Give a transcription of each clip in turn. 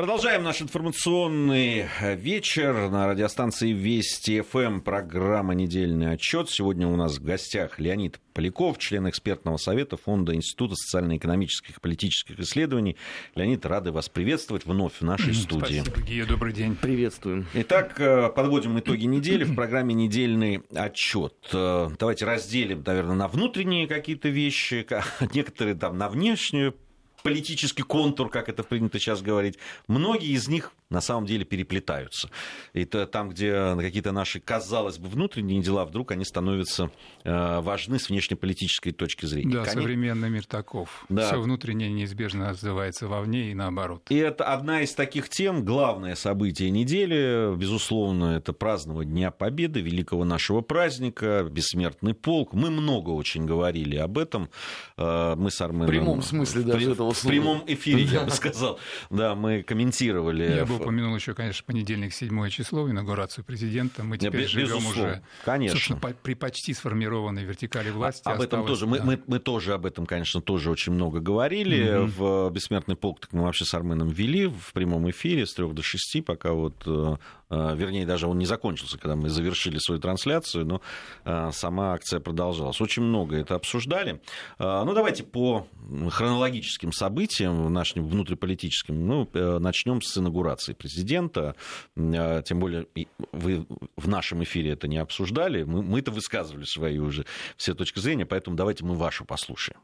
Продолжаем наш информационный вечер на радиостанции Вести ФМ. Программа «Недельный отчет». Сегодня у нас в гостях Леонид Поляков, член экспертного совета Фонда Института социально-экономических и политических исследований. Леонид, рады вас приветствовать вновь в нашей студии. Спасибо, Гия, добрый день. Приветствуем. Итак, э, подводим итоги недели в программе «Недельный отчет». Э, давайте разделим, наверное, на внутренние какие-то вещи, некоторые там на внешнюю политический контур, как это принято сейчас говорить. Многие из них на самом деле переплетаются. И то, там, где какие-то наши, казалось бы, внутренние дела, вдруг они становятся э, важны с внешнеполитической точки зрения. Да, Конечно... современный мир таков. Да. Все внутреннее неизбежно отзывается вовне и наоборот. И это одна из таких тем, главное событие недели, безусловно, это празднование Дня Победы, великого нашего праздника, бессмертный полк. Мы много очень говорили об этом. Э, мы с Арменом... В прямом смысле даже этого слова. В прямом эфире, я бы сказал. Да, мы комментировали. Я бы упомянул еще, конечно, понедельник, 7 число, инаугурацию президента. Мы теперь живем уже конечно. при почти сформированной вертикали власти. Об этом тоже. Да. Мы, мы, мы тоже об этом, конечно, тоже очень много говорили. Mm-hmm. В «Бессмертный полк» так мы вообще с Арменом вели в прямом эфире с 3 до 6, пока вот э, э, вернее, даже он не закончился, когда мы завершили свою трансляцию, но э, сама акция продолжалась. Очень много это обсуждали. Ну, давайте по хронологическим событиям нашим внутриполитическим. Ну, начнем с инаугурации президента, а, тем более вы в нашем эфире это не обсуждали, мы, мы-то высказывали свои уже все точки зрения, поэтому давайте мы вашу послушаем.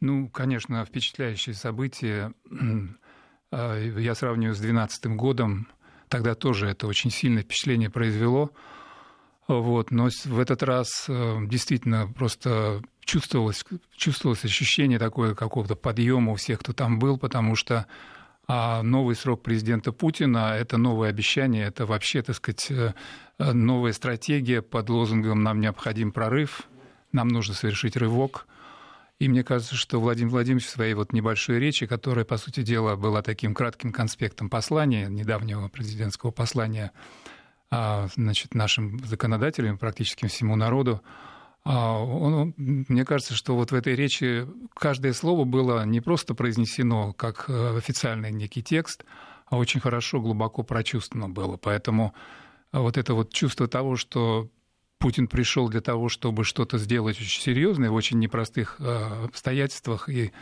Ну, конечно, впечатляющие события. А, я сравниваю с 2012 годом. Тогда тоже это очень сильное впечатление произвело. Вот, но в этот раз э, действительно просто чувствовалось, чувствовалось ощущение такое какого-то подъема у всех, кто там был, потому что а новый срок президента Путина – это новое обещание, это вообще, так сказать, э, новая стратегия под лозунгом «нам необходим прорыв», «нам нужно совершить рывок». И мне кажется, что Владимир Владимирович в своей вот небольшой речи, которая, по сути дела, была таким кратким конспектом послания, недавнего президентского послания а, значит, нашим законодателям, практически всему народу, а он, мне кажется, что вот в этой речи каждое слово было не просто произнесено как э, официальный некий текст, а очень хорошо, глубоко прочувствовано было. Поэтому вот это вот чувство того, что Путин пришел для того, чтобы что-то сделать очень серьезное в очень непростых э, обстоятельствах и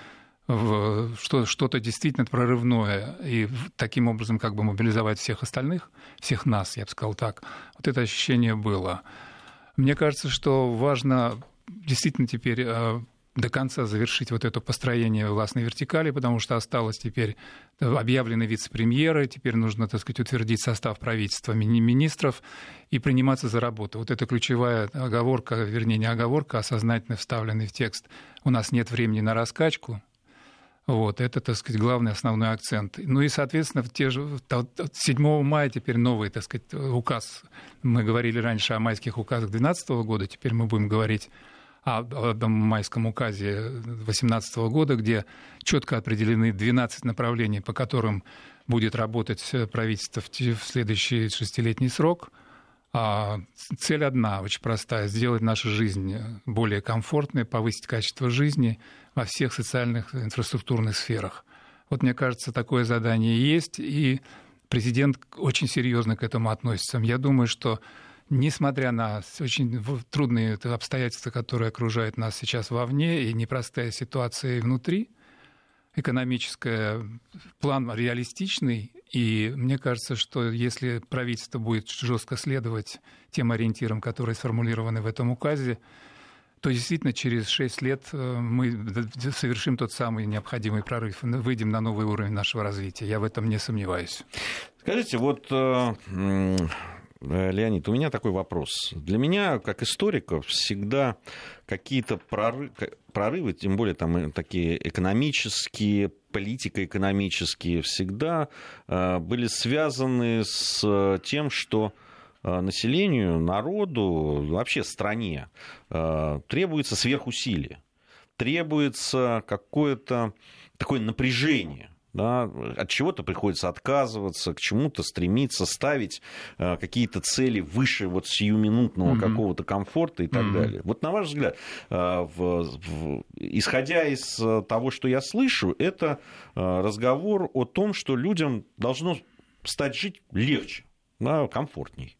что-то действительно прорывное и таким образом как бы мобилизовать всех остальных, всех нас, я бы сказал так. Вот это ощущение было. Мне кажется, что важно действительно теперь э, до конца завершить вот это построение властной вертикали, потому что осталось теперь объявлены вице-премьеры, теперь нужно, так сказать, утвердить состав правительства министров и приниматься за работу. Вот это ключевая оговорка, вернее, не оговорка, а сознательно вставленный в текст. У нас нет времени на раскачку, вот, это, так сказать, главный основной акцент. Ну и, соответственно, в те же, 7 мая теперь новый, так сказать, указ. Мы говорили раньше о майских указах 2012 года, теперь мы будем говорить о, о майском указе 2018 года, где четко определены 12 направлений, по которым будет работать правительство в следующий шестилетний срок. А цель одна, очень простая, сделать нашу жизнь более комфортной, повысить качество жизни – во всех социальных инфраструктурных сферах. Вот мне кажется, такое задание есть, и президент очень серьезно к этому относится. Я думаю, что несмотря на очень трудные обстоятельства, которые окружают нас сейчас вовне, и непростая ситуация внутри, экономическая, план реалистичный, и мне кажется, что если правительство будет жестко следовать тем ориентирам, которые сформулированы в этом указе, то действительно через 6 лет э, мы совершим тот самый необходимый прорыв, выйдем на новый уровень нашего развития. Я в этом не сомневаюсь. Скажите, вот э, Леонид, у меня такой вопрос. Для меня, как историка, всегда какие-то прорывы, прорывы, тем более там такие экономические, политико-экономические, всегда были связаны с тем, что Э, населению, народу, вообще стране э, требуется сверхусилие, требуется какое-то такое напряжение Да, от чего-то приходится отказываться, к чему-то стремиться, ставить э, какие-то цели выше вот сиюминутного mm-hmm. какого-то комфорта и так mm-hmm. далее. Вот на ваш взгляд, э, в, в, исходя из того, что я слышу, это э, разговор о том, что людям должно стать жить легче, да, комфортней.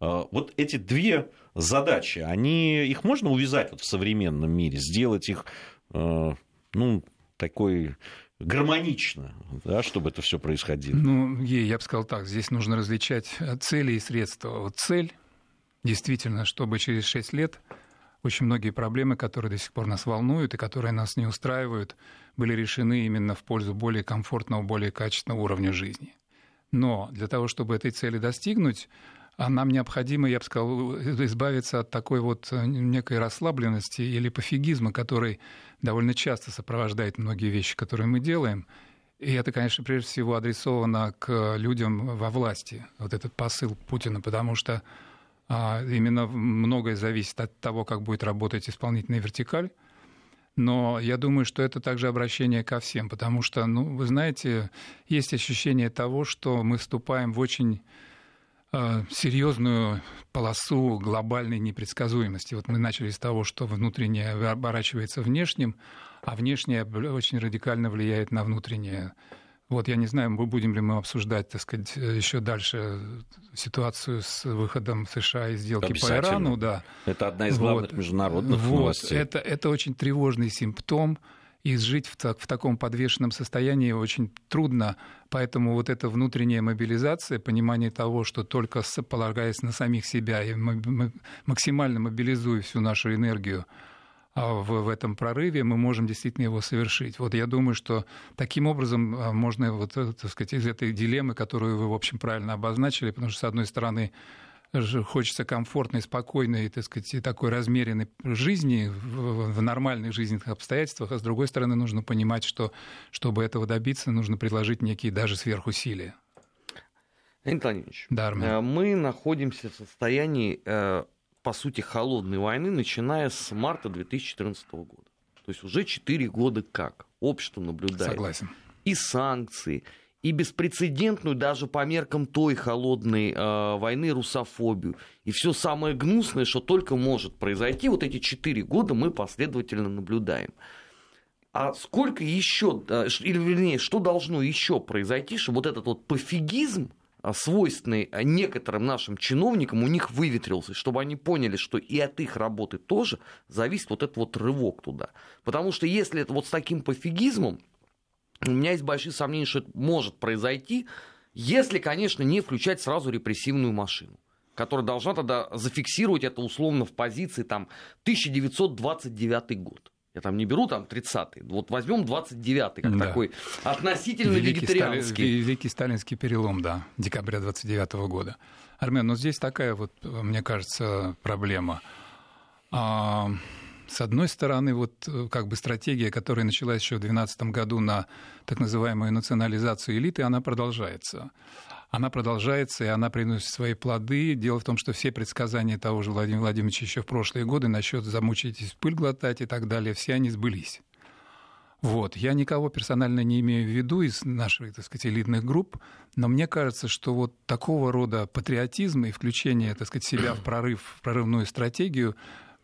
Э, вот эти две задачи, они, их можно увязать вот в современном мире, сделать их, э, ну, такой гармонично, да, чтобы это все происходило? Ну, я бы сказал так, здесь нужно различать цели и средства. Вот цель, действительно, чтобы через 6 лет очень многие проблемы, которые до сих пор нас волнуют и которые нас не устраивают, были решены именно в пользу более комфортного, более качественного уровня жизни. Но для того, чтобы этой цели достигнуть, а нам необходимо, я бы сказал, избавиться от такой вот э, некой расслабленности или пофигизма, который довольно часто сопровождает многие вещи, которые мы делаем. И это, конечно, прежде всего адресовано к людям во власти, вот этот посыл Путина, потому что а, именно многое зависит от того, как будет работать исполнительная вертикаль. Но я думаю, что это также обращение ко всем, потому что, ну, вы знаете, есть ощущение того, что мы вступаем в очень Э, серьезную полосу глобальной непредсказуемости. Вот мы начали с того, что внутреннее оборачивается внешним, а внешнее очень радикально влияет на внутреннее. Вот я не знаю, будем ли мы обсуждать, так сказать, еще дальше ситуацию с выходом США из сделки по Ирану, да. Это одна из главных вот. международных вот. новостей. Это, это очень тревожный симптом и жить в, так, в таком подвешенном состоянии очень трудно. Поэтому вот эта внутренняя мобилизация, понимание того, что только полагаясь на самих себя и максимально мобилизуя всю нашу энергию а, в, в этом прорыве, мы можем действительно его совершить. Вот я думаю, что таким образом а, можно вот, э, так сказать, из этой дилеммы, которую вы, в общем, правильно обозначили, потому что, с одной стороны, хочется комфортной, спокойной, так сказать, такой размеренной жизни в, нормальных жизненных обстоятельствах, а с другой стороны нужно понимать, что чтобы этого добиться, нужно предложить некие даже сверхусилия. Леонид Владимирович, да, э, мы находимся в состоянии, э, по сути, холодной войны, начиная с марта 2014 года. То есть уже 4 года как общество наблюдает. Согласен. И санкции, и беспрецедентную даже по меркам той холодной э, войны русофобию. И все самое гнусное, что только может произойти, вот эти четыре года мы последовательно наблюдаем. А сколько еще, или вернее, что должно еще произойти, чтобы вот этот вот пофигизм, а, свойственный некоторым нашим чиновникам, у них выветрился, чтобы они поняли, что и от их работы тоже зависит вот этот вот рывок туда. Потому что если это вот с таким пофигизмом, у меня есть большие сомнения, что это может произойти, если, конечно, не включать сразу репрессивную машину которая должна тогда зафиксировать это условно в позиции там 1929 год. Я там не беру там 30-й, вот возьмем 29-й, как да. такой относительно великий вегетарианский. Стали, великий сталинский перелом, да, декабря 29 -го года. Армен, но здесь такая вот, мне кажется, проблема. А, с одной стороны, вот э, как бы стратегия, которая началась еще в 2012 году на так называемую национализацию элиты, она продолжается. Она продолжается, и она приносит свои плоды. Дело в том, что все предсказания того же Владимира Владимировича еще в прошлые годы насчет замучитесь пыль глотать и так далее, все они сбылись. Вот. Я никого персонально не имею в виду из наших, так сказать, элитных групп, но мне кажется, что вот такого рода патриотизм и включение, так сказать, себя в прорыв, в прорывную стратегию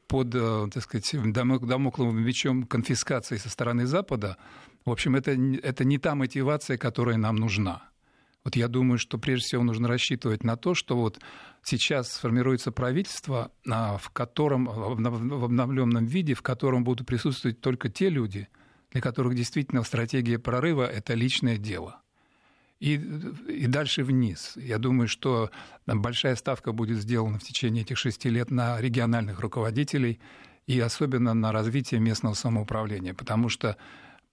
под, э, так сказать, домокловым мечом конфискации со стороны Запада, в общем, это, это не та мотивация, которая нам нужна. Вот я думаю, что прежде всего нужно рассчитывать на то, что вот сейчас сформируется правительство, а, в котором, в обновленном виде, в котором будут присутствовать только те люди, для которых действительно стратегия прорыва – это личное дело – и, и дальше вниз. Я думаю, что большая ставка будет сделана в течение этих шести лет на региональных руководителей и особенно на развитие местного самоуправления, потому что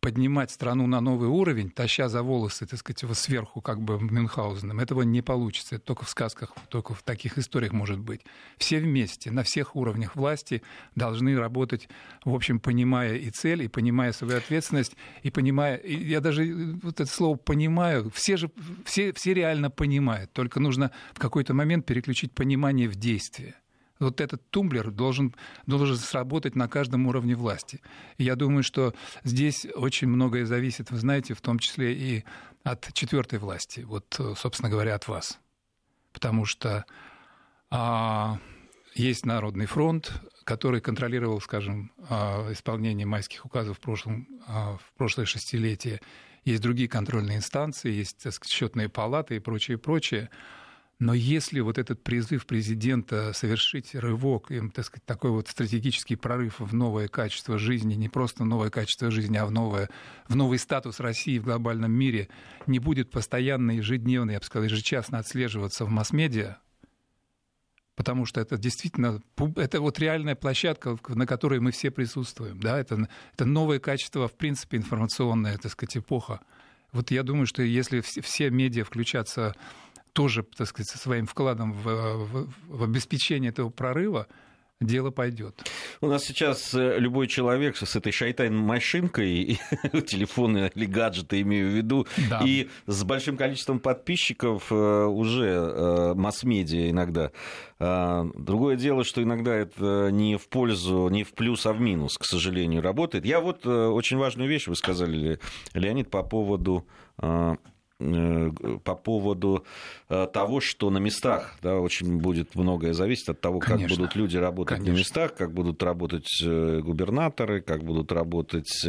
поднимать страну на новый уровень, таща за волосы, так сказать, его сверху, как бы Мюнхгаузеном, этого не получится. Это только в сказках, только в таких историях может быть. Все вместе, на всех уровнях власти должны работать, в общем, понимая и цель, и понимая свою ответственность, и понимая... И я даже вот это слово «понимаю», все же, все, все реально понимают, только нужно в какой-то момент переключить понимание в действие. Вот этот тумблер должен, должен сработать на каждом уровне власти. И я думаю, что здесь очень многое зависит, вы знаете, в том числе и от четвертой власти, вот, собственно говоря, от вас. Потому что а, есть Народный фронт, который контролировал, скажем, а, исполнение майских указов в, прошлом, а, в прошлое шестилетие. Есть другие контрольные инстанции, есть сказать, счетные палаты и прочее, прочее. Но если вот этот призыв президента совершить рывок, им, так сказать, такой вот стратегический прорыв в новое качество жизни, не просто новое качество жизни, а в, новое, в новый статус России в глобальном мире, не будет постоянно, ежедневно, я бы сказал, ежечасно отслеживаться в масс-медиа, потому что это действительно это вот реальная площадка, на которой мы все присутствуем. Да? Это, это новое качество, в принципе, информационная, так сказать, эпоха. Вот я думаю, что если все медиа включатся тоже, так сказать, со своим вкладом в, в, в обеспечение этого прорыва, дело пойдет. У нас сейчас э, любой человек с этой шайтайн-машинкой, телефоны или гаджеты, имею в виду, да. и с большим количеством подписчиков э, уже э, масс-медиа иногда. А, другое дело, что иногда это не в пользу, не в плюс, а в минус, к сожалению, работает. Я вот очень важную вещь вы сказали, Леонид, по поводу а, по поводу э, того, что на местах да, очень будет многое зависеть от того, Конечно. как будут люди работать Конечно. на местах, как будут работать э, губернаторы, как будут работать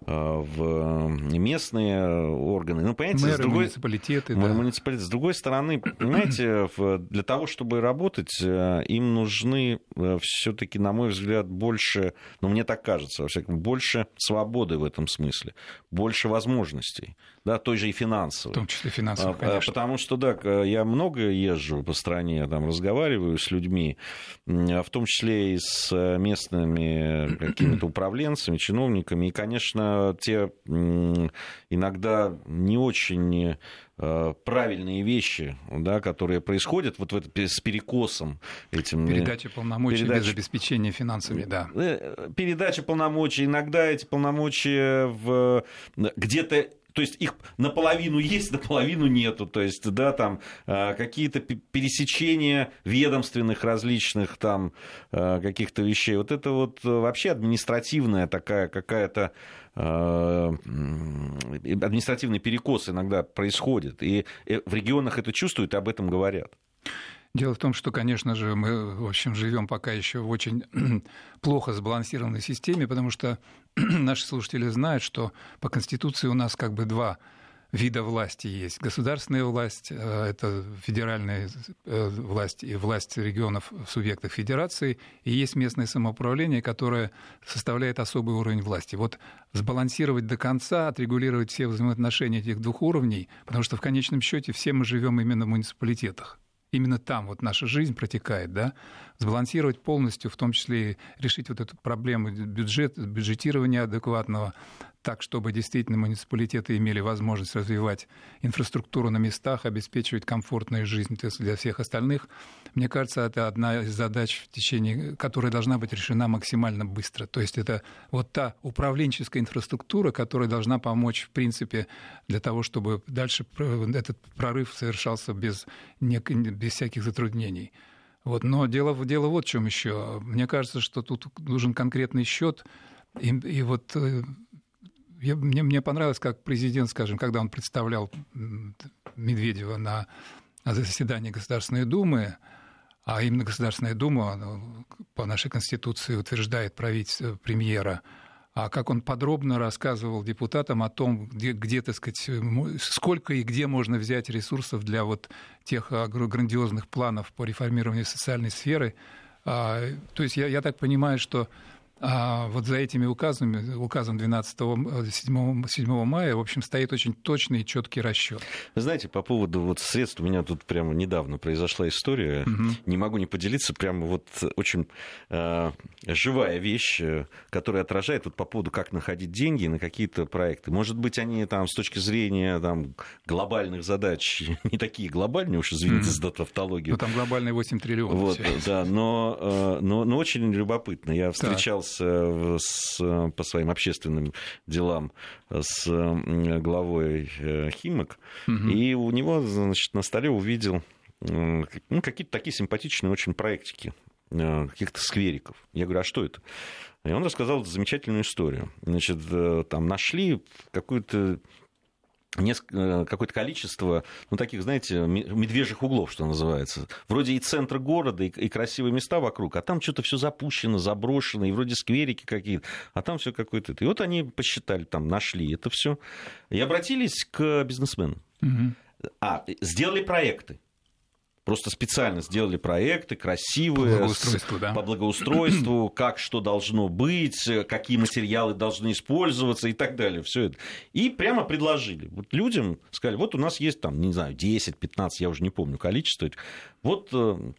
в местные органы. Ну, понимаете, Мэры, с другой... муниципалитеты. Да. Муниципалитет. С другой стороны, понимаете, для того, чтобы работать, им нужны все-таки, на мой взгляд, больше, ну, мне так кажется, во всяком больше свободы в этом смысле, больше возможностей, да, той же и финансов финансовых. В том числе финансовых, а, конечно. Потому что, да, я много езжу по стране, там, разговариваю с людьми, в том числе и с местными какими-то управленцами, чиновниками. И, конечно, те иногда не очень э, правильные вещи, да, которые происходят вот в это, с перекосом этим. Э, передача полномочий передача... без обеспечения финансами, да. Э, передача полномочий. Иногда эти полномочия в... где-то то есть их наполовину есть, наполовину нету. То есть, да, там а, какие-то пересечения ведомственных различных там а, каких-то вещей. Вот это вот вообще административная такая какая-то а, административный перекос иногда происходит. И э, в регионах это чувствуют и об этом говорят. Дело в том, что, конечно же, мы, в общем, живем пока еще в очень плохо сбалансированной системе, потому что наши слушатели знают, что по Конституции у нас как бы два вида власти есть. Государственная власть э, – это федеральная э, власть и власть регионов в субъектах федерации, и есть местное самоуправление, которое составляет особый уровень власти. Вот сбалансировать до конца, отрегулировать все взаимоотношения этих двух уровней, потому что в конечном счете все мы живем именно в муниципалитетах именно там вот наша жизнь протекает, да, сбалансировать полностью, в том числе и решить вот эту проблему бюджет, бюджетирования адекватного, так, чтобы действительно муниципалитеты имели возможность развивать инфраструктуру на местах, обеспечивать комфортную жизнь для всех остальных. Мне кажется, это одна из задач, в течение, которая должна быть решена максимально быстро. То есть это вот та управленческая инфраструктура, которая должна помочь, в принципе, для того, чтобы дальше этот прорыв совершался без, без всяких затруднений. Вот. Но дело, дело вот в чем еще. Мне кажется, что тут нужен конкретный счет. И, и вот э, я, мне, мне понравилось, как президент, скажем, когда он представлял Медведева на, на заседании Государственной Думы, а именно Государственная Дума ну, по нашей Конституции утверждает правительство премьера, а как он подробно рассказывал депутатам о том, где, где так сказать, сколько и где можно взять ресурсов для вот тех грандиозных планов по реформированию социальной сферы. А, то есть я, я так понимаю, что а вот за этими указами, указом 12 7, 7 мая, в общем, стоит очень точный и четкий расчет. Вы знаете, по поводу вот средств, у меня тут прямо недавно произошла история, угу. не могу не поделиться, прямо вот очень э, живая вещь, которая отражает вот по поводу, как находить деньги на какие-то проекты. Может быть, они там с точки зрения там, глобальных задач не такие глобальные, уж извините угу. за тавтологию. Ну, там глобальные 8 триллионов. Вот, да, но, э, но, но очень любопытно. Я встречался с, по своим общественным делам с главой э, Химок, угу. и у него значит, на столе увидел ну, какие-то такие симпатичные очень проектики э, каких-то сквериков. Я говорю, а что это? И он рассказал замечательную историю. Значит, э, там нашли какую-то какое-то количество, ну, таких, знаете, медвежьих углов, что называется. Вроде и центр города, и, и красивые места вокруг, а там что-то все запущено, заброшено, и вроде скверики какие-то, а там все какое-то. И вот они посчитали, там, нашли это все, и обратились к бизнесменам. Угу. А, сделали проекты. Просто специально сделали проекты красивые по благоустройству, с, да? по благоустройству как что должно быть, какие материалы должны использоваться и так далее. Все это. И прямо предложили. Вот людям сказали, вот у нас есть там, не знаю, 10-15, я уже не помню количество. Вот э,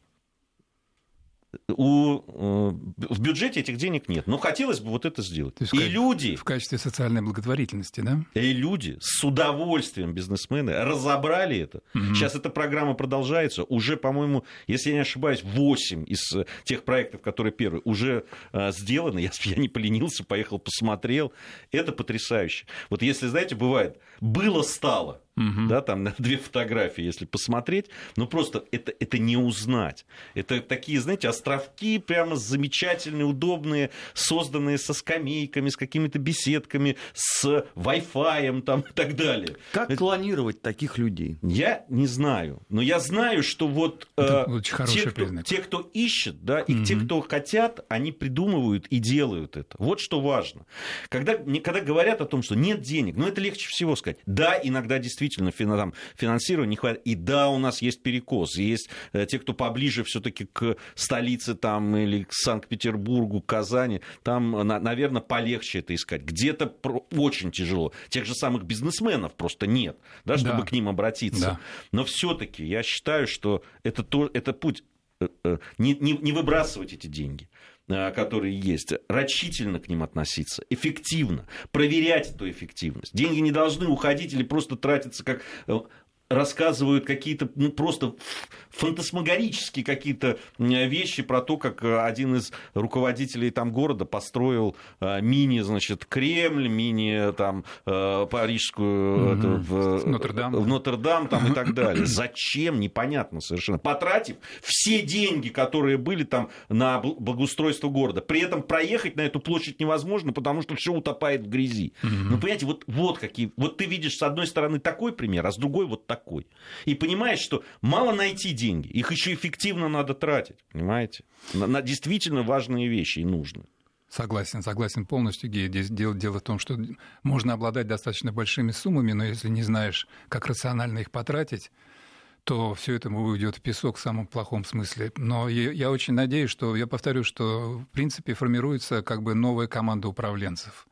у, э, в бюджете этих денег нет. Но хотелось бы вот это сделать. То есть и в, люди... В качестве социальной благотворительности, да? И люди с удовольствием, бизнесмены, разобрали это. Угу. Сейчас эта программа продолжается. Уже, по-моему, если я не ошибаюсь, 8 из э, тех проектов, которые первые, уже э, сделаны. Я, я не поленился, поехал, посмотрел. Это потрясающе. Вот если, знаете, бывает, было-стало. Угу. Да, там на две фотографии, если посмотреть, ну просто это, это не узнать. Это такие, знаете, островки прямо замечательные, удобные, созданные со скамейками, с какими-то беседками, с Wi-Fi там, и так далее. Как это... клонировать таких людей? Я не знаю. Но я знаю, что вот э, те, кто, те, кто ищет, да, и угу. те, кто хотят, они придумывают и делают это. Вот что важно. Когда, когда говорят о том, что нет денег, ну это легче всего сказать. Да, иногда действительно действительно там, финансирования не хватает. И да, у нас есть перекос. Есть э, те, кто поближе все-таки к столице там, или к Санкт-Петербургу, к Казани, там, наверное, полегче это искать. Где-то очень тяжело. Тех же самых бизнесменов просто нет, да, чтобы да. к ним обратиться. Да. Но все-таки я считаю, что это, то, это путь э, э, не, не, не выбрасывать эти деньги. Э, которые есть, рачительно к ним относиться, эффективно, проверять эту эффективность. Деньги не должны уходить или просто тратиться как э, рассказывают какие-то ну, просто фантасмагорические какие-то вещи про то, как э, один из руководителей там города построил э, мини, значит, Кремль, мини там э, парижскую это, в, Нотр-Дам, в Нотр-Дам там и так далее. Зачем? Непонятно совершенно. Потратив все деньги, которые были там на благоустройство города. При этом проехать на эту площадь невозможно, потому что все утопает в грязи. Ну, понимаете, вот, вот какие... Вот ты видишь с одной стороны такой пример, а с другой вот такой такой. И понимаешь, что мало найти деньги, их еще эффективно надо тратить, понимаете? На, на действительно важные вещи и нужные. Согласен, согласен полностью, Гея. Здесь дело, дело в том, что можно обладать достаточно большими суммами, но если не знаешь, как рационально их потратить, то все это уйдет в песок в самом плохом смысле. Но я, очень надеюсь, что, я повторю, что в принципе формируется как бы новая команда управленцев,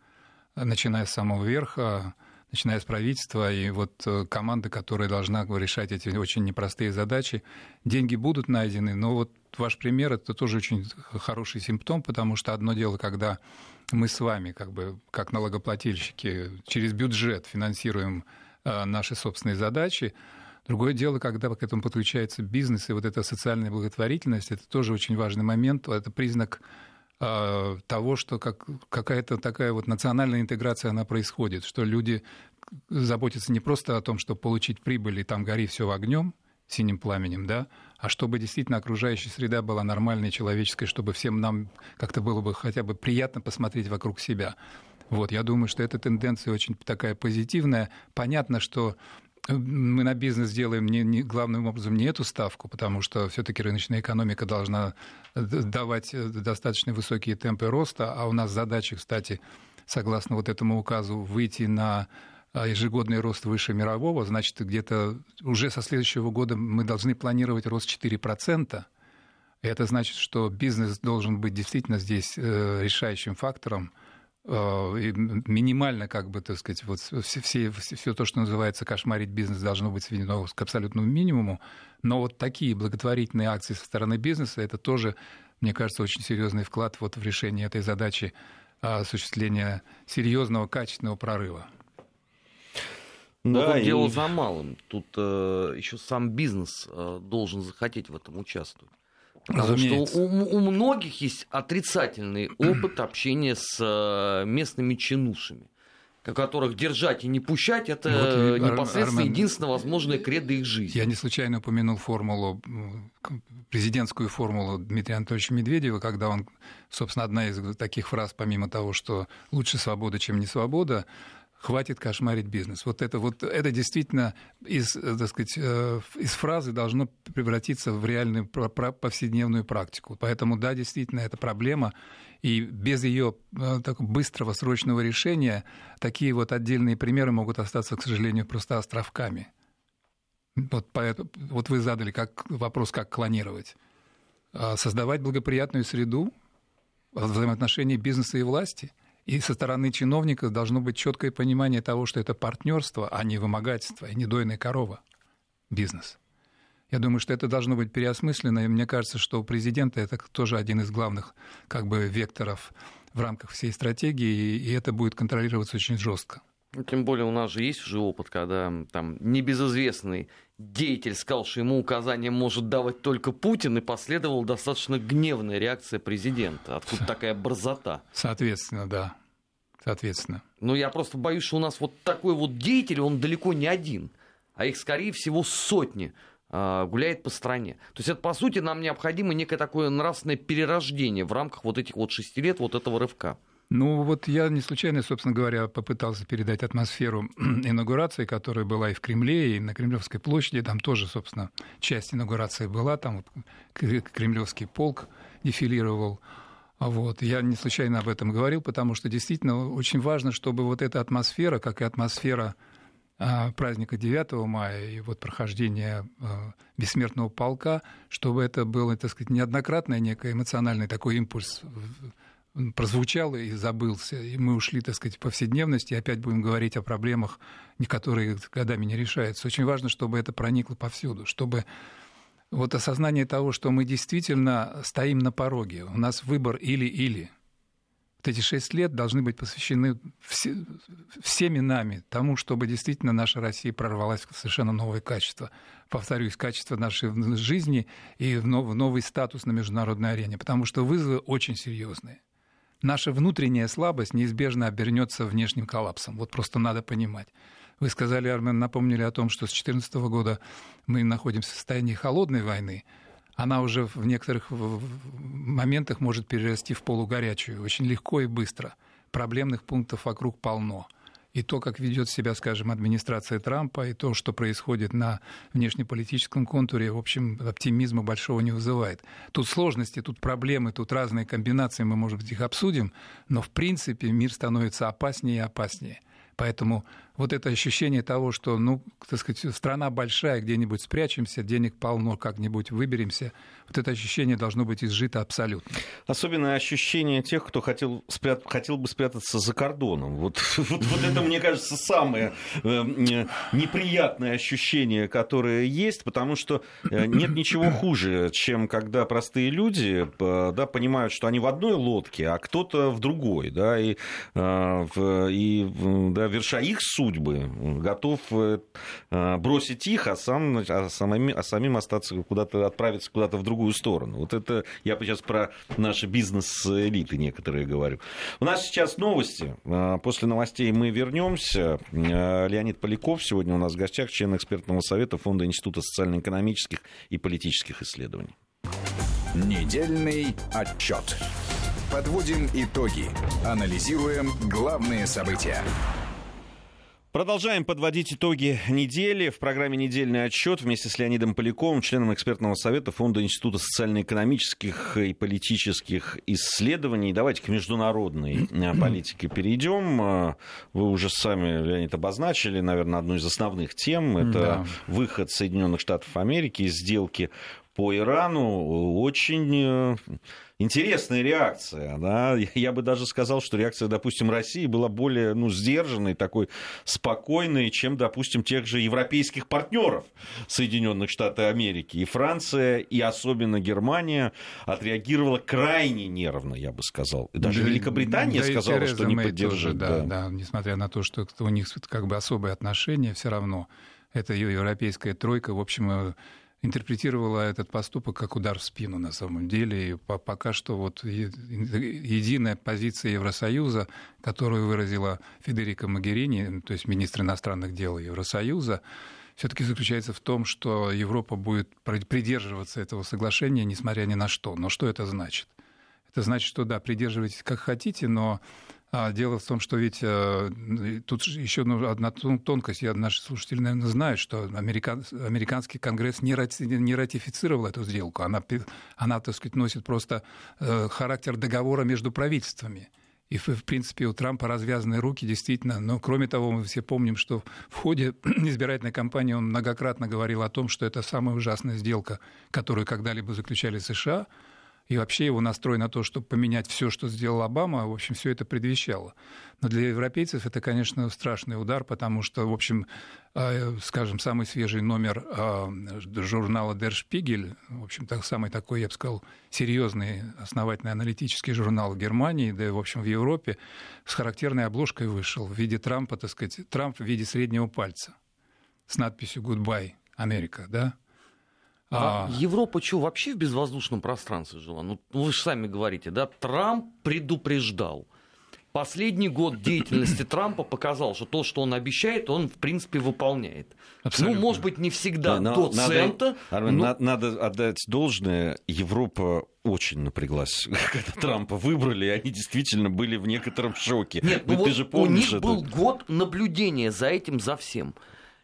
начиная с самого верха, начиная с правительства и вот э, команды, которая должна решать эти очень непростые задачи. Деньги будут найдены, но вот ваш пример это тоже очень хороший симптом, потому что одно дело, когда мы с вами, как бы, как налогоплательщики, через бюджет финансируем э, наши собственные задачи, Другое дело, когда к этому подключается бизнес, и вот эта социальная благотворительность, это тоже очень важный момент, это признак того, что как, какая-то такая вот национальная интеграция, она происходит, что люди заботятся не просто о том, чтобы получить прибыль, и там гори все огнем, синим пламенем, да, а чтобы действительно окружающая среда была нормальной, человеческой, чтобы всем нам как-то было бы хотя бы приятно посмотреть вокруг себя. Вот, я думаю, что эта тенденция очень такая позитивная. Понятно, что мы на бизнес делаем не, не, главным образом не эту ставку, потому что все-таки рыночная экономика должна давать э, достаточно высокие темпы роста, а у нас задача, кстати, согласно вот этому указу, выйти на а, ежегодный рост выше мирового, значит, где-то уже со следующего года мы должны планировать рост 4%. И это значит, что бизнес должен быть действительно здесь э, решающим фактором, Э, минимально, как бы, так сказать, вот все, все, все то, что называется кошмарить бизнес, должно быть сведено к абсолютному минимуму. Но вот такие благотворительные акции со стороны бизнеса, это тоже, мне кажется, очень серьезный вклад вот в решение этой задачи осуществления серьезного, качественного прорыва. Но да, тут и... дело за малым. Тут э, еще сам бизнес э, должен захотеть в этом участвовать. Разумеется. что у, у многих есть отрицательный опыт общения с э, местными чинушами. которых держать и не пущать, это вот, непосредственно Армен, единственная возможная кредо их жизни. Я не случайно упомянул формулу, президентскую формулу Дмитрия Анатольевича Медведева, когда он, собственно, одна из таких фраз, помимо того, что лучше свобода, чем не свобода, хватит кошмарить бизнес. Вот это, вот, это действительно из, э, так сказать, э, из фразы должно превратиться в реальную повседневную практику. Поэтому, да, действительно, это проблема, и без ее э, быстрого, срочного решения такие вот отдельные примеры могут остаться, к сожалению, просто островками. Вот, поэтому, вот вы задали как, вопрос, как клонировать. А создавать благоприятную среду взаимоотношений бизнеса и власти – и со стороны чиновников должно быть четкое понимание того, что это партнерство, а не вымогательство, и не дойная корова бизнес. Я думаю, что это должно быть переосмысленно, и мне кажется, что у президента это тоже один из главных как бы, векторов в рамках всей стратегии, и это будет контролироваться очень жестко. Ну, тем более у нас же есть уже опыт, когда там небезызвестный деятель сказал, что ему указания может давать только Путин, и последовала достаточно гневная реакция президента. Откуда такая борзота? Соответственно, да. Соответственно. Но я просто боюсь, что у нас вот такой вот деятель, он далеко не один, а их, скорее всего, сотни а, гуляет по стране. То есть это, по сути, нам необходимо некое такое нравственное перерождение в рамках вот этих вот шести лет вот этого рывка. Ну, вот я не случайно, собственно говоря, попытался передать атмосферу инаугурации, которая была и в Кремле, и на Кремлевской площади. Там тоже, собственно, часть инаугурации была. Там вот Кремлевский полк дефилировал. Вот. Я не случайно об этом говорил, потому что действительно очень важно, чтобы вот эта атмосфера, как и атмосфера а, праздника 9 мая и вот прохождения а, бессмертного полка, чтобы это был, так сказать, неоднократный некий эмоциональный такой импульс прозвучал и забылся, и мы ушли, так сказать, в повседневность, и опять будем говорить о проблемах, которые годами не решаются. Очень важно, чтобы это проникло повсюду, чтобы вот осознание того, что мы действительно стоим на пороге, у нас выбор или-или. Вот эти шесть лет должны быть посвящены все, всеми нами тому, чтобы действительно наша Россия прорвалась в совершенно новое качество. Повторюсь, качество нашей жизни и в новый статус на международной арене, потому что вызовы очень серьезные наша внутренняя слабость неизбежно обернется внешним коллапсом. Вот просто надо понимать. Вы сказали, Армен, напомнили о том, что с 2014 года мы находимся в состоянии холодной войны. Она уже в некоторых моментах может перерасти в полугорячую, очень легко и быстро. Проблемных пунктов вокруг полно – и то, как ведет себя, скажем, администрация Трампа, и то, что происходит на внешнеполитическом контуре, в общем, оптимизма большого не вызывает. Тут сложности, тут проблемы, тут разные комбинации, мы, может быть, их обсудим, но, в принципе, мир становится опаснее и опаснее. Поэтому вот это ощущение того, что, ну, так сказать, страна большая, где-нибудь спрячемся, денег полно, как-нибудь выберемся, вот это ощущение должно быть изжито абсолютно. Особенное ощущение тех, кто хотел, спрят... хотел бы спрятаться за кордоном. Вот, вот, вот это, мне кажется, самое э, неприятное ощущение, которое есть, потому что э, нет ничего хуже, чем когда простые люди э, да, понимают, что они в одной лодке, а кто-то в другой, да, и, и да, верша их суть, судьбы, готов э, э, бросить их, а, сам, а, самим, а самим остаться куда-то, отправиться куда-то в другую сторону. Вот это я сейчас про наши бизнес-элиты некоторые говорю. У нас сейчас новости. А, после новостей мы вернемся. Леонид Поляков сегодня у нас в гостях, член экспертного совета Фонда Института социально-экономических и политических исследований. Недельный отчет. Подводим итоги. Анализируем главные события. Продолжаем подводить итоги недели. В программе «Недельный отчет» вместе с Леонидом Поляковым, членом экспертного совета Фонда Института социально-экономических и политических исследований. Давайте к международной э, политике перейдем. Э, вы уже сами, Леонид, обозначили, наверное, одну из основных тем. Это да. выход Соединенных Штатов Америки из сделки по Ирану. Очень э, интересная реакция. Да? Я бы даже сказал, что реакция, допустим, России была более ну, сдержанной, такой спокойной, чем, допустим, тех же европейских партнеров Соединенных Штатов Америки. И Франция, и особенно Германия отреагировала крайне нервно, я бы сказал. И даже да, Великобритания да сказала, что не поддержит. да, да. да, несмотря на то, что у них как бы особые отношения, все равно это ее европейская тройка, в общем, э, интерпретировала этот поступок как удар в спину на самом деле. И пока что вот единая позиция Евросоюза, которую выразила Федерика Магерини, то есть министр иностранных дел Евросоюза, все-таки заключается в том, что Европа будет придерживаться этого соглашения, несмотря ни на что. Но что это значит? Это значит, что да, придерживайтесь как хотите, но а дело в том, что ведь э, тут еще одна тонкость. Я, наши слушатели, наверное, знают, что американ, американский конгресс не ратифицировал эту сделку. Она, она, так сказать, носит просто э, характер договора между правительствами. И, в принципе, у Трампа развязаны руки, действительно. Но, кроме того, мы все помним, что в ходе избирательной кампании он многократно говорил о том, что это самая ужасная сделка, которую когда-либо заключали США – и вообще его настрой на то, чтобы поменять все, что сделал Обама, в общем, все это предвещало. Но для европейцев это, конечно, страшный удар, потому что, в общем, э, скажем, самый свежий номер э, журнала Der Spiegel, в общем, так, самый такой, я бы сказал, серьезный, основательный аналитический журнал в Германии, да и, в общем, в Европе, с характерной обложкой вышел в виде Трампа, так сказать, Трамп в виде среднего пальца с надписью «Goodbye, Америка», да? А, а Европа что, вообще в безвоздушном пространстве жила? Ну, вы же сами говорите, да, Трамп предупреждал. Последний год деятельности Трампа показал, что то, что он обещает, он, в принципе, выполняет. Ну, Абсолютно. Ну, может быть, не всегда да, до надо, цента. Армен, но... надо отдать должное. Европа очень напряглась, когда Трампа выбрали, и они действительно были в некотором шоке. Нет, ну, ну вот же помнишь у них это? был год наблюдения за этим, за всем.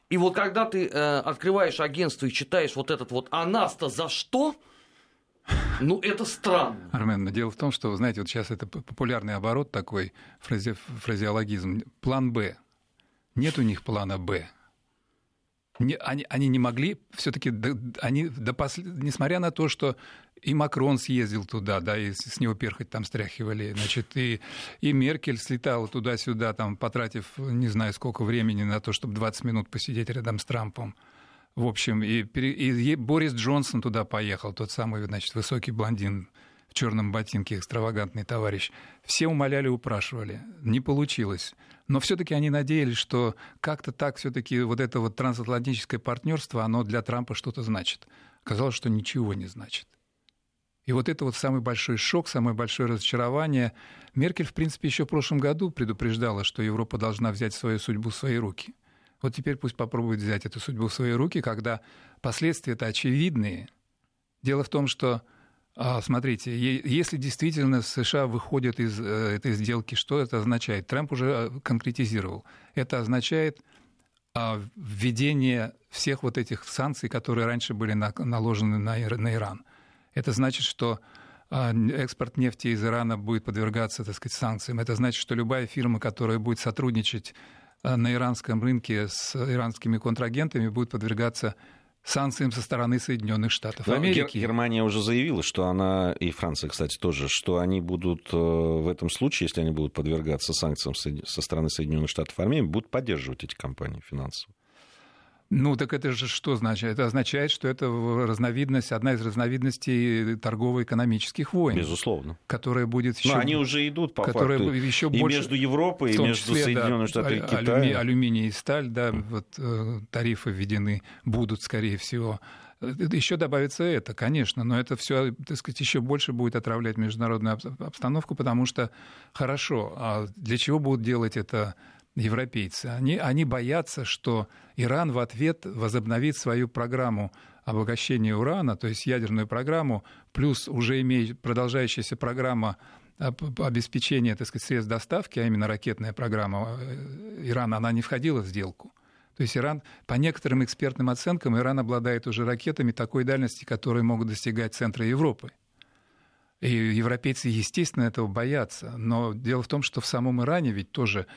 И вот когда ты э, открываешь агентство и читаешь вот этот вот «А за что?», ну, это странно. Армен, но дело в том, что, знаете, вот сейчас это популярный оборот такой, фразе, фразеологизм. План «Б». Нет у них плана «Б». Не, они, они не могли все-таки, они до посл... несмотря на то, что и Макрон съездил туда, да, и с него перхоть там стряхивали, значит, и, и Меркель слетала туда-сюда, там, потратив не знаю сколько времени на то, чтобы 20 минут посидеть рядом с Трампом. В общем, и, и Борис Джонсон туда поехал, тот самый, значит, высокий блондин в черном ботинке, экстравагантный товарищ. Все умоляли, упрашивали. Не получилось. Но все-таки они надеялись, что как-то так все-таки вот это вот трансатлантическое партнерство, оно для Трампа что-то значит. Казалось, что ничего не значит. И вот это вот самый большой шок, самое большое разочарование. Меркель, в принципе, еще в прошлом году предупреждала, что Европа должна взять свою судьбу в свои руки. Вот теперь пусть попробует взять эту судьбу в свои руки, когда последствия-то очевидные. Дело в том, что, а, смотрите, если действительно США выходят из э, этой сделки, что это означает? Трамп уже э, конкретизировал. Это означает а, введение всех вот этих санкций, которые раньше были наложены на Иран. Это значит, что а, экспорт нефти из Ирана будет подвергаться, так сказать, санкциям. Это значит, что любая фирма, которая будет сотрудничать а, на иранском рынке с иранскими контрагентами, будет подвергаться санкциям со стороны Соединенных Штатов Но Америки. Германия уже заявила, что она, и Франция, кстати, тоже, что они будут э, в этом случае, если они будут подвергаться санкциям со стороны Соединенных Штатов Америки, будут поддерживать эти компании финансово. Ну, так это же что значит? Это означает, что это разновидность, одна из разновидностей торгово-экономических войн. Безусловно. Которая будет еще... Но они уже идут, по которая факту, еще и больше, между Европой, и между числе, Соединенными да, Штатами и Китаем. Алюми, алюминий и сталь, да, вот э, тарифы введены будут, скорее всего. Еще добавится это, конечно, но это все, так сказать, еще больше будет отравлять международную обстановку, потому что хорошо, а для чего будут делать это европейцы. Они, они боятся, что Иран в ответ возобновит свою программу обогащения урана, то есть ядерную программу, плюс уже имеет продолжающаяся программа обеспечения, так сказать, средств доставки, а именно ракетная программа э, Ирана, она не входила в сделку. То есть Иран, по некоторым экспертным оценкам, Иран обладает уже ракетами такой дальности, которые могут достигать центра Европы. И европейцы, естественно, этого боятся. Но дело в том, что в самом Иране ведь тоже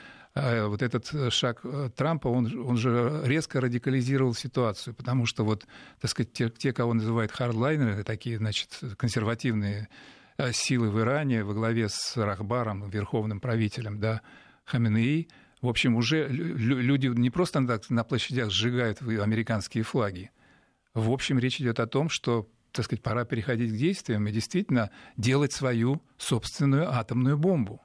вот этот э, шаг э, Трампа, он, он же резко радикализировал ситуацию, потому что вот, так сказать, те, те кого называют хардлайнеры, такие, значит, консервативные э, силы в Иране во главе с Рахбаром, верховным правителем, да, Хаменеи, в общем, уже люди не просто на площадях сжигают американские флаги. В общем, речь идет о том, что так сказать, пора переходить к действиям и действительно делать свою собственную атомную бомбу.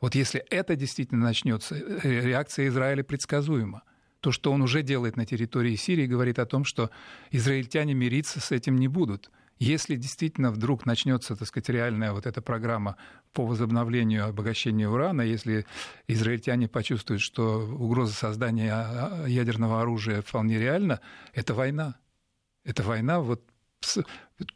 Вот если это действительно начнется, э, реакция Израиля предсказуема. То, что он уже делает на территории Сирии, говорит о том, что израильтяне мириться с этим не будут. Если действительно вдруг начнется, так сказать, реальная вот эта программа по возобновлению обогащения урана, если израильтяне почувствуют, что угроза создания а, а, ядерного оружия вполне реальна, это война. Это война вот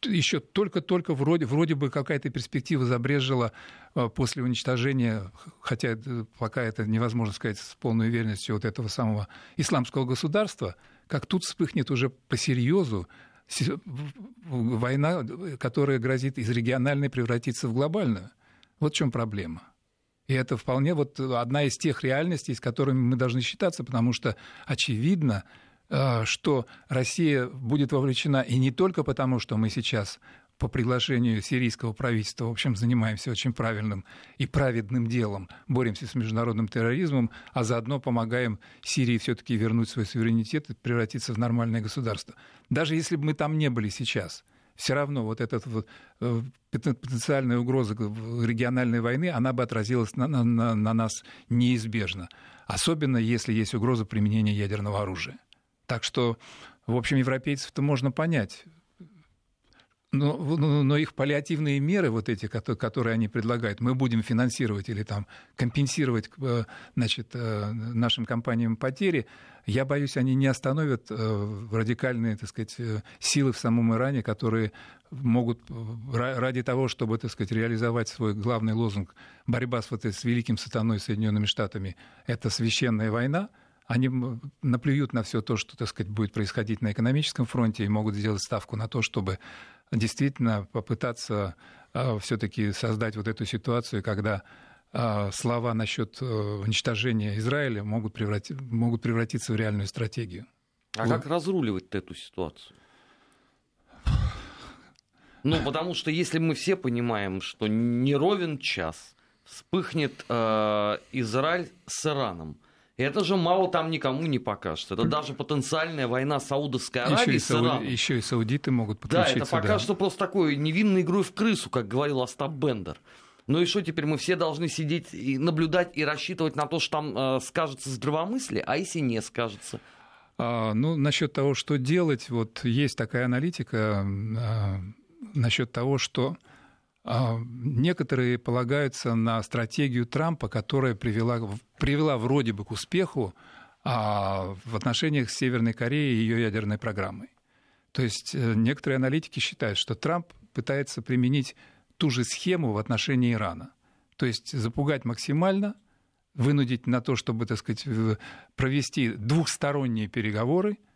еще только-только вроде, вроде бы какая-то перспектива забрежила а, после уничтожения, хотя пока это невозможно сказать с полной уверенностью вот этого самого исламского государства, как тут вспыхнет уже по серьезу война, которая грозит из региональной превратиться в глобальную. Вот в чем проблема. И это вполне вот одна из тех реальностей, с которыми мы должны считаться, потому что очевидно, что Россия будет вовлечена и не только потому, что мы сейчас по приглашению сирийского правительства, в общем, занимаемся очень правильным и праведным делом, боремся с международным терроризмом, а заодно помогаем Сирии все-таки вернуть свой суверенитет и превратиться в нормальное государство. Даже если бы мы там не были сейчас, все равно вот эта вот э, потенциальная угроза региональной войны, она бы отразилась на, на, на нас неизбежно. Особенно если есть угроза применения ядерного оружия. Так что, в общем, европейцев-то можно понять. Но, но их паллиативные меры, вот эти, которые они предлагают, мы будем финансировать или там компенсировать э, значит, э, нашим компаниям потери, я боюсь, они не остановят э, радикальные так сказать, силы в самом Иране, которые могут ради того, чтобы так сказать, реализовать свой главный лозунг борьба с, вот, с великим сатаной Соединенными Штатами, это священная война – они наплюют на все то, что, так сказать, будет происходить на экономическом фронте, и могут сделать ставку на то, чтобы действительно попытаться а, все-таки создать вот эту ситуацию, когда а, слова насчет э, уничтожения Израиля могут, преврати... могут превратиться в реальную стратегию. А вот. как разруливать эту ситуацию? Ну, потому что если мы все понимаем, что не ровен час вспыхнет э, Израиль с Ираном, это же мало там никому не покажет. Это даже потенциальная война Саудовской Аравии еще с Ираном. Еще и саудиты могут подключиться. Да, это пока да. что просто такой невинной игрой в крысу, как говорил Остап Бендер. Ну и что теперь мы все должны сидеть и наблюдать и рассчитывать на то, что там э, скажется здравомыслие, а если не скажется? А, ну, насчет того, что делать, вот есть такая аналитика а, насчет того, что некоторые полагаются на стратегию Трампа, которая привела, привела вроде бы к успеху а, в отношениях с Северной Кореей и ее ядерной программой. То есть э, некоторые аналитики считают, что Трамп пытается применить ту же схему в отношении Ирана. То есть запугать максимально, вынудить на то, чтобы, так сказать, провести двухсторонние переговоры –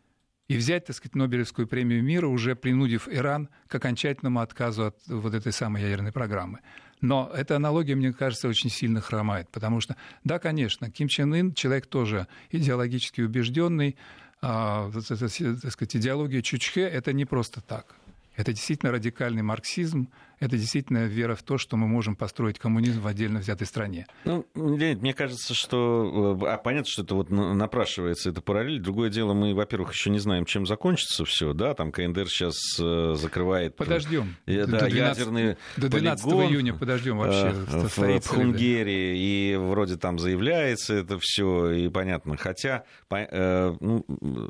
и взять, так сказать, Нобелевскую премию мира, уже принудив Иран к окончательному отказу от вот этой самой ядерной программы. Но эта аналогия, мне кажется, очень сильно хромает, потому что, да, конечно, Ким Чен Ын человек тоже идеологически убежденный, а, так сказать, идеология Чучхе – это не просто так. Это действительно радикальный марксизм, это действительно вера в то, что мы можем построить коммунизм в отдельно взятой стране. Ну, Леонид, мне кажется, что... А понятно, что это вот напрашивается, это параллель. Другое дело, мы, во-первых, еще не знаем, чем закончится все, да, там КНДР сейчас э, закрывает... Подождем. Да, до 12, ядерный До 12 полигон, июня подождем вообще. Э, в, в Хунгерии, и вроде там заявляется это все, и понятно. Хотя э, ну,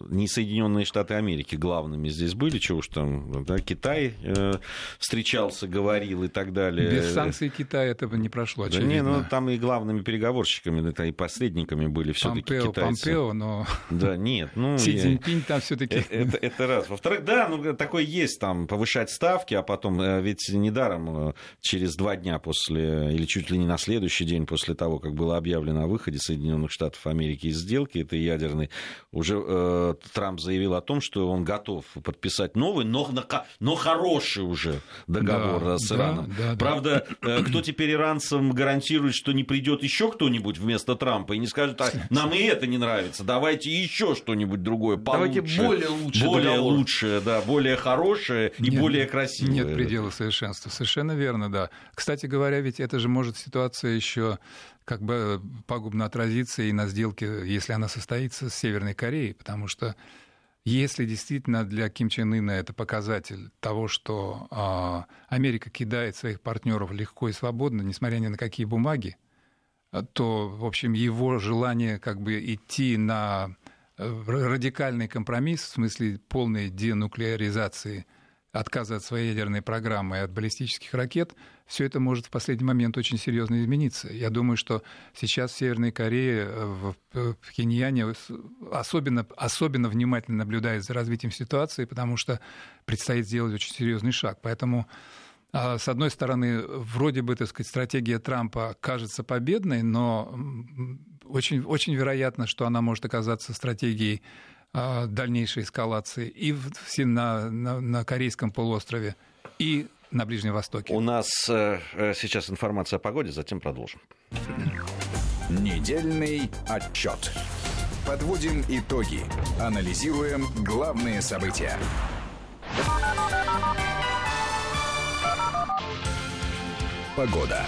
не Соединенные Штаты Америки главными здесь были, чего уж там, да, Китай э, встречался, говорил и так далее. Без санкций Китая это бы не прошло, очевидно. Да не, ну там и главными переговорщиками, это и посредниками были все-таки китайцы. Помпео, но... Да, нет, ну... Си Цзиньпинь там все таки это, раз. Во-вторых, да, ну такое есть, там, повышать ставки, а потом, э, ведь недаром э, через два дня после, или чуть ли не на следующий день после того, как было объявлено о выходе Соединенных Штатов Америки из сделки этой ядерной, уже э, Трамп заявил о том, что он готов подписать новый, но, но хороший уже договор да, с Ираном. Да, да, Правда, да. Э, кто теперь иранцам гарантирует, что не придет еще кто-нибудь вместо Трампа и не скажет, а нам и это не нравится, давайте еще что-нибудь другое получше. Давайте более лучшее. Более договор. лучшее, да, более хорошее и нет, более красивое. Нет предела совершенства. Совершенно верно, да. Кстати говоря, ведь это же может ситуация еще как бы пагубно отразиться и на сделке, если она состоится с Северной Кореей, потому что если действительно для Ким Чен Ына это показатель того, что э, Америка кидает своих партнеров легко и свободно, несмотря ни на какие бумаги, то, в общем, его желание как бы идти на радикальный компромисс, в смысле полной денуклеаризации – отказа от своей ядерной программы и от баллистических ракет, все это может в последний момент очень серьезно измениться. Я думаю, что сейчас в Северной Корее, в, в Пхеньяне особенно, особенно внимательно наблюдает за развитием ситуации, потому что предстоит сделать очень серьезный шаг. Поэтому а, с одной стороны, вроде бы, так сказать, стратегия Трампа кажется победной, но очень, очень вероятно, что она может оказаться стратегией дальнейшей эскалации и в, на, на, на Корейском полуострове, и на Ближнем Востоке. У нас э, э, сейчас информация о погоде, затем продолжим. Недельный отчет. Подводим итоги. Анализируем главные события. Погода.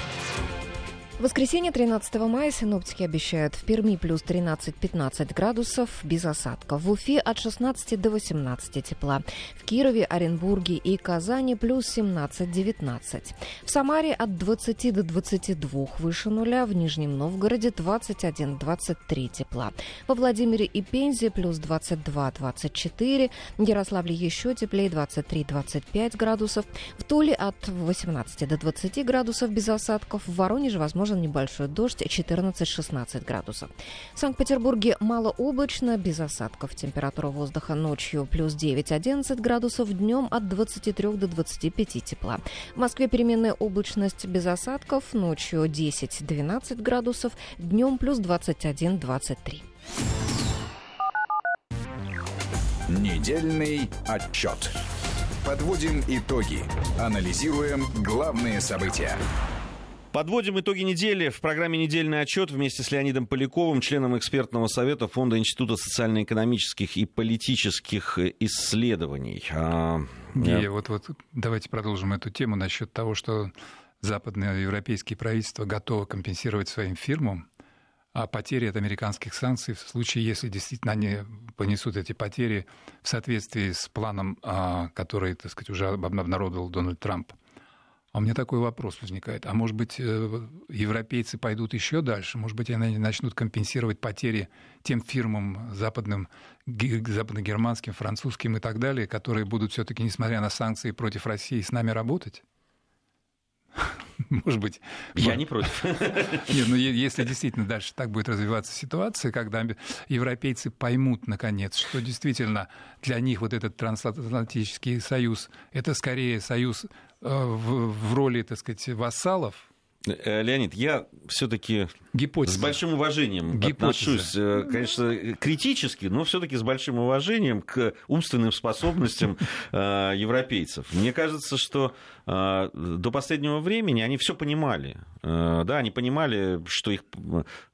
В воскресенье 13 мая синоптики обещают в Перми плюс 13-15 градусов без осадков. В Уфе от 16 до 18 тепла. В Кирове, Оренбурге и Казани плюс 17-19. В Самаре от 20 до 22 выше нуля. В Нижнем Новгороде 21-23 тепла. Во Владимире и Пензе плюс 22-24. В Ярославле еще теплее 23-25 градусов. В Туле от 18 до 20 градусов без осадков. В Воронеже возможно возможен небольшой дождь 14-16 градусов. В Санкт-Петербурге малооблачно, без осадков. Температура воздуха ночью плюс 9-11 градусов, днем от 23 до 25 тепла. В Москве переменная облачность без осадков, ночью 10-12 градусов, днем плюс 21-23. Недельный отчет. Подводим итоги. Анализируем главные события. Подводим итоги недели в программе «Недельный отчет» вместе с Леонидом Поляковым, членом экспертного совета Фонда Института социально-экономических и политических исследований. А, и вот, вот давайте продолжим эту тему насчет того, что западные европейские правительства готовы компенсировать своим фирмам а потери от американских санкций в случае, если действительно они понесут эти потери в соответствии с планом, а, который, так сказать, уже обнародовал Дональд Трамп. А у меня такой вопрос возникает. А может быть, э, европейцы пойдут еще дальше? Может быть, они начнут компенсировать потери тем фирмам западным, западно-германским, французским и так далее, которые будут все-таки, несмотря на санкции против России, с нами работать? Может быть. Я не против. Нет, ну если действительно дальше так будет развиваться ситуация, когда европейцы поймут, наконец, что действительно для них вот этот трансатлантический союз – это скорее союз в, в роли, так сказать, вассалов, э, Леонид, я все-таки с большим уважением Гипотеза. отношусь, э, конечно, критически, но все-таки с большим уважением к умственным способностям европейцев. Мне кажется, что до последнего времени они все понимали. Да, они понимали, что их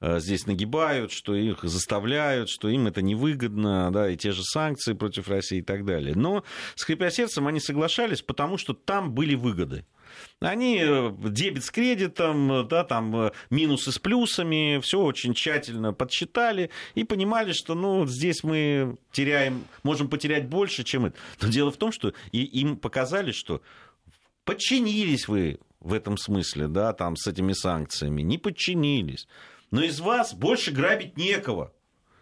здесь нагибают, что их заставляют, что им это невыгодно, да, и те же санкции против России и так далее. Но, скрипя сердцем, они соглашались, потому что там были выгоды. Они э, дебет с кредитом, да, там э, минусы с плюсами, все очень тщательно подсчитали и понимали, что ну, здесь мы теряем, можем потерять больше, чем это. Но дело в том, что и им показали, что подчинились вы в этом смысле, да, там с этими санкциями, не подчинились. Но из вас больше грабить некого.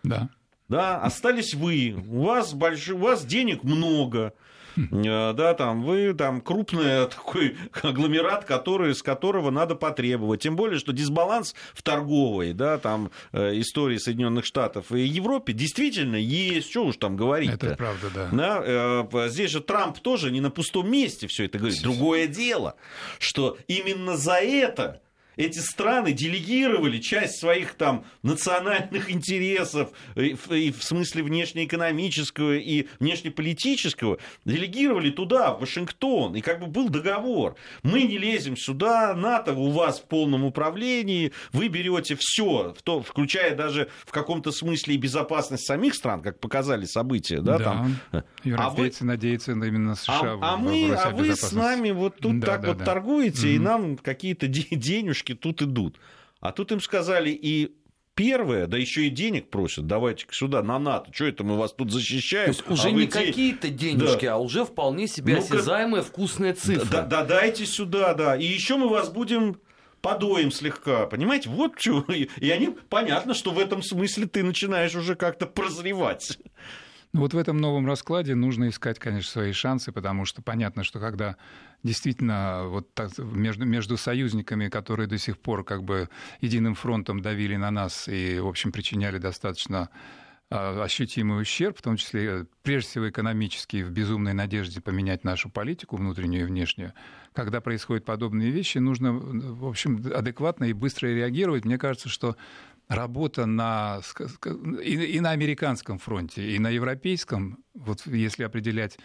Да. Да, остались вы, у вас, больш... у вас денег много, Э, да, там вы там крупный такой агломерат, который, с которого надо потребовать. Тем более, что дисбаланс в торговой, да, там э, истории Соединенных Штатов и Европе действительно есть, что уж там говорить. -то. Это правда, да. да. Э, здесь же Трамп тоже не на пустом месте все это говорит. Другое дело, что именно за это эти страны делегировали часть своих там национальных интересов и в смысле внешнеэкономического и внешнеполитического, делегировали туда, в Вашингтон, и как бы был договор. Мы не лезем сюда, НАТО у вас в полном управлении, вы берете все, включая даже в каком-то смысле и безопасность самих стран, как показали события. Да, да. Там. Европейцы а вы... надеются именно на США. А, а, мы, а вы с нами вот тут да, так да, вот да. торгуете, mm-hmm. и нам какие-то денежки денежки тут идут. А тут им сказали и первое, да еще и денег просят, давайте сюда, на НАТО, что это мы вас тут защищаем? То есть уже а не какие-то денежки, да. а уже вполне себе ну осязаемая вкусная цифра. Да, да, дайте сюда, да. И еще мы вас будем подоем слегка, понимаете? Вот что. И они, понятно, что в этом смысле ты начинаешь уже как-то прозревать. Ну, вот в этом новом раскладе нужно искать, конечно, свои шансы, потому что понятно, что когда действительно вот так, между, между союзниками, которые до сих пор как бы единым фронтом давили на нас и, в общем, причиняли достаточно а, ощутимый ущерб, в том числе, прежде всего, экономический, в безумной надежде поменять нашу политику внутреннюю и внешнюю, когда происходят подобные вещи, нужно, в общем, адекватно и быстро реагировать. Мне кажется, что работа на, и, и на американском фронте, и на европейском, вот если определять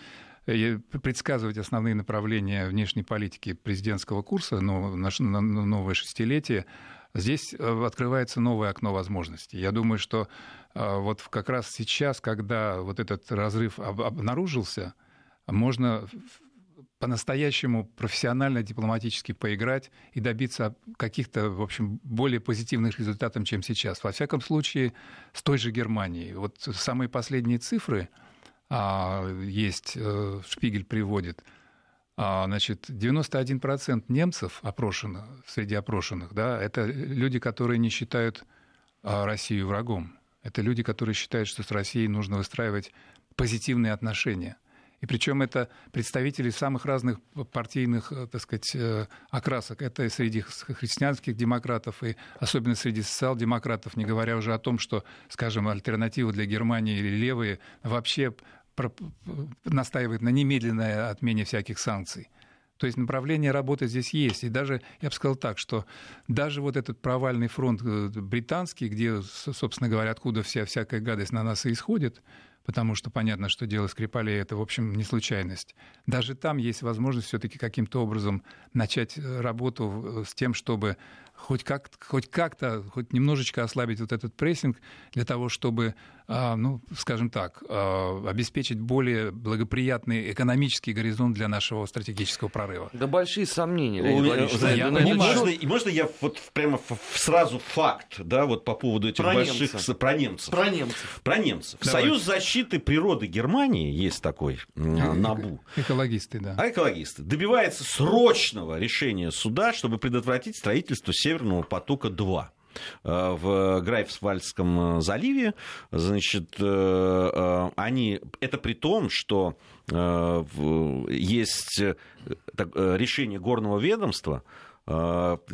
предсказывать основные направления внешней политики президентского курса, но наше новое шестилетие, здесь э, открывается новое окно возможностей. Я думаю, что э, вот как раз сейчас, когда вот этот разрыв обнаружился, можно по-настоящему профессионально, дипломатически поиграть и добиться каких-то, в общем, более позитивных результатов, чем сейчас. Во всяком случае, с той же Германией. Вот самые последние цифры есть, а, Шпигель приводит. А, значит, 91% немцев опрошенных, среди опрошенных, да, это люди, которые не считают а, Россию врагом. Это люди, которые считают, что с Россией нужно выстраивать позитивные отношения – и причем это представители самых разных партийных, э, так сказать, э, окрасок. Это и среди христианских демократов, и особенно среди социал-демократов, не говоря уже о том, что, скажем, альтернатива для Германии или левые вообще настаивают на немедленной отмене всяких санкций. То есть направление работы здесь есть. И даже, я бы сказал так, что даже вот этот провальный фронт э, британский, где, собственно говоря, откуда вся всякая гадость на нас и исходит, потому что понятно, что дело Скрипалей это, в общем, не случайность. Даже там есть возможность все-таки каким-то образом начать э, работу с тем, чтобы хоть, как, хоть как-то, хоть немножечко ослабить вот этот прессинг для того, чтобы, а, ну, скажем так, а, обеспечить более благоприятный экономический горизонт для нашего стратегического прорыва. Да большие сомнения, Леонид Владимирович. Я можно, можно я вот прямо сразу факт, да, вот по поводу этих про больших... Немца. Про немцев. Про немцев. Про немцев. Давайте. Союз защиты природы Германии, есть такой, НАБУ. Экологисты, да. А экологисты. Добивается срочного решения суда, чтобы предотвратить строительство Северного потока-2 э, в Грайфсвальдском э, заливе. Значит, э, они... Это при том, что есть решение горного ведомства,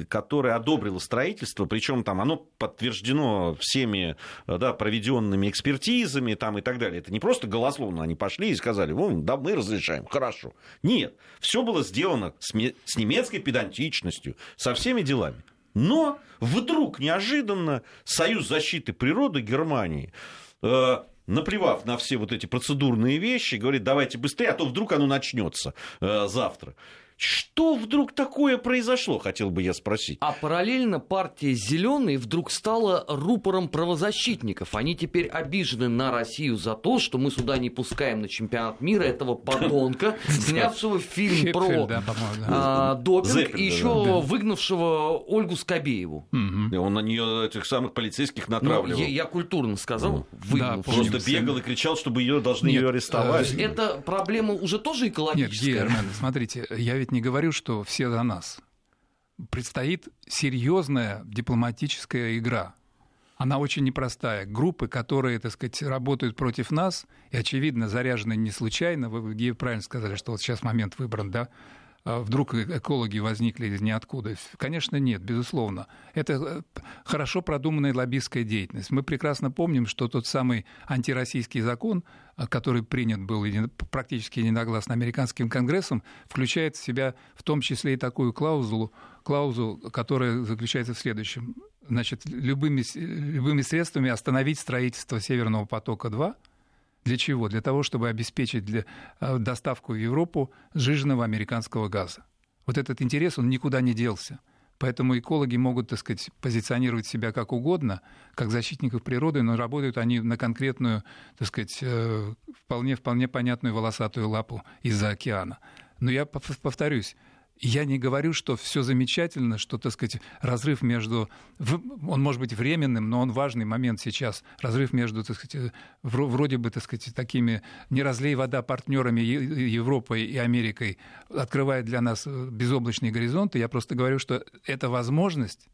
которое одобрило строительство, причем там оно подтверждено всеми да, проведенными экспертизами там, и так далее. Это не просто голословно они пошли и сказали, Вон, да, мы разрешаем, хорошо. Нет, все было сделано с немецкой педантичностью, со всеми делами. Но вдруг неожиданно Союз защиты природы Германии э, наплевав на все вот эти процедурные вещи, говорит, давайте быстрее, а то вдруг оно начнется э, завтра. Что вдруг такое произошло, хотел бы я спросить. А параллельно партия «Зеленые» вдруг стала рупором правозащитников. Они теперь обижены на Россию за то, что мы сюда не пускаем на чемпионат мира этого подонка, снявшего фильм про а, допинг и еще выгнавшего Ольгу Скобееву. Он на нее этих самых полицейских ну, натравливал. Я культурно сказал, выгнал. Просто бегал и кричал, чтобы ее должны ее арестовать. Это проблема уже тоже экологическая. Нет, смотрите, я ведь ведь не говорю, что все за нас. Предстоит серьезная дипломатическая игра. Она очень непростая. Группы, которые, так сказать, работают против нас, и, очевидно, заряжены не случайно, вы, правильно сказали, что вот сейчас момент выбран, да, а вдруг экологи возникли из ниоткуда? Конечно, нет, безусловно. Это э, хорошо продуманная лоббистская деятельность. Мы прекрасно помним, что тот самый антироссийский закон, э, который принят был практически единогласно американским конгрессом, включает в себя в том числе и такую клаузулу, клаузулу, которая заключается в следующем. Значит, любыми, любыми средствами остановить строительство Северного потока-2 – для чего? Для того, чтобы обеспечить для, э, доставку в Европу сжиженного американского газа. Вот этот интерес, он никуда не делся. Поэтому экологи могут, так сказать, позиционировать себя как угодно, как защитников природы, но работают они на конкретную, так сказать, э, вполне, вполне понятную волосатую лапу из-за океана. Но я повторюсь, Я не говорю, что все замечательно, что, так сказать, разрыв между... Он может быть временным, но он важный момент сейчас. Разрыв между, так сказать, вроде бы, так сказать, такими не разлей вода партнерами Европой и Америкой открывает для нас э, безоблачные горизонты. Я просто говорю, что это возможность,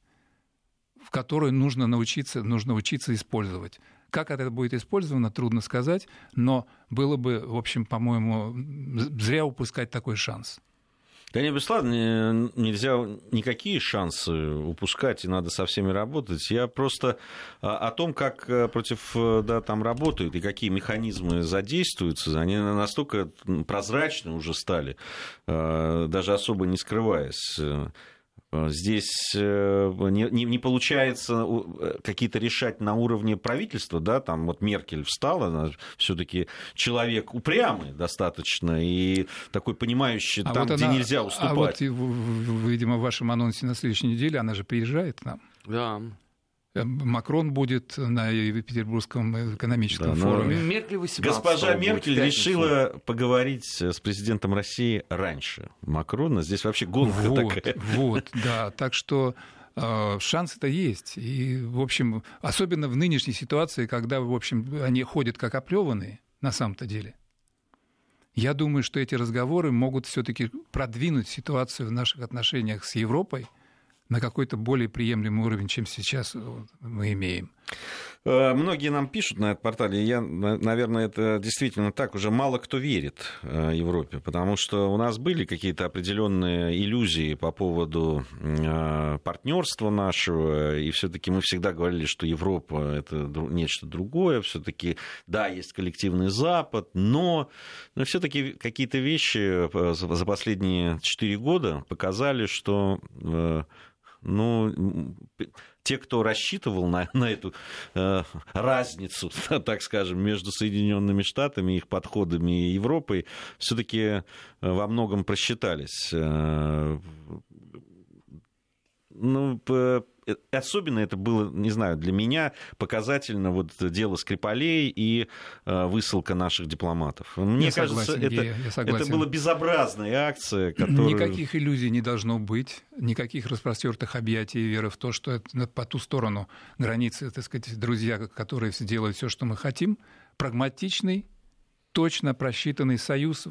в которую нужно научиться, нужно учиться использовать. Как это будет использовано, трудно сказать, но было бы, в общем, по-моему, зря упускать такой шанс. Да не, безусловно, нельзя никакие шансы упускать, и надо со всеми работать. Я просто а, о том, как э, против э, да, там работают и какие механизмы задействуются, они настолько прозрачны уже стали, э, даже особо не скрываясь. Э, здесь э, не, не, не получается э, какие-то решать на уровне правительства, да, там вот Меркель встала, она все-таки человек упрямый достаточно и такой понимающий а там, вот где она, нельзя уступать. А вот, видимо, в вашем анонсе на следующей неделе она же приезжает к нам. Да. Макрон будет на Петербургском экономическом да, форуме. Меркель Госпожа Меркель решила поговорить с президентом России раньше Макрона. Здесь вообще гонка вот, такая. Вот, да. Так что э, шансы-то есть. И, в общем, особенно в нынешней ситуации, когда, в общем, они ходят как оплеванные, на самом-то деле. Я думаю, что эти разговоры могут все-таки продвинуть ситуацию в наших отношениях с Европой – на какой-то более приемлемый уровень, чем сейчас мы имеем. Э, многие нам пишут на этом портале, я, наверное, это действительно так, уже мало кто верит э, Европе, потому что у нас были какие-то определенные иллюзии по поводу э, партнерства нашего, и все-таки мы всегда говорили, что Европа это нечто другое, все-таки, да, есть коллективный Запад, но, но все-таки какие-то вещи за последние четыре года показали, что ну, те, кто рассчитывал на, на эту э, разницу, так скажем, между Соединенными Штатами, их подходами и Европой, все-таки э, во многом просчитались. Э, ну, особенно это было, не знаю, для меня показательно вот дело Скрипалей и э, высылка наших дипломатов. Мне я кажется, согласен, это, я, я это была безобразная акция, которая... Никаких иллюзий не должно быть, никаких распростертых объятий и веры в то, что это по ту сторону границы, так сказать, друзья, которые делают все, что мы хотим, прагматичный, точно просчитанный союз,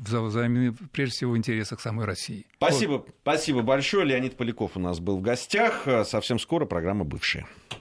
прежде всего, в интересах самой России. Спасибо, вот. спасибо большое. Леонид Поляков у нас был в гостях. Совсем скоро программа «Бывшие».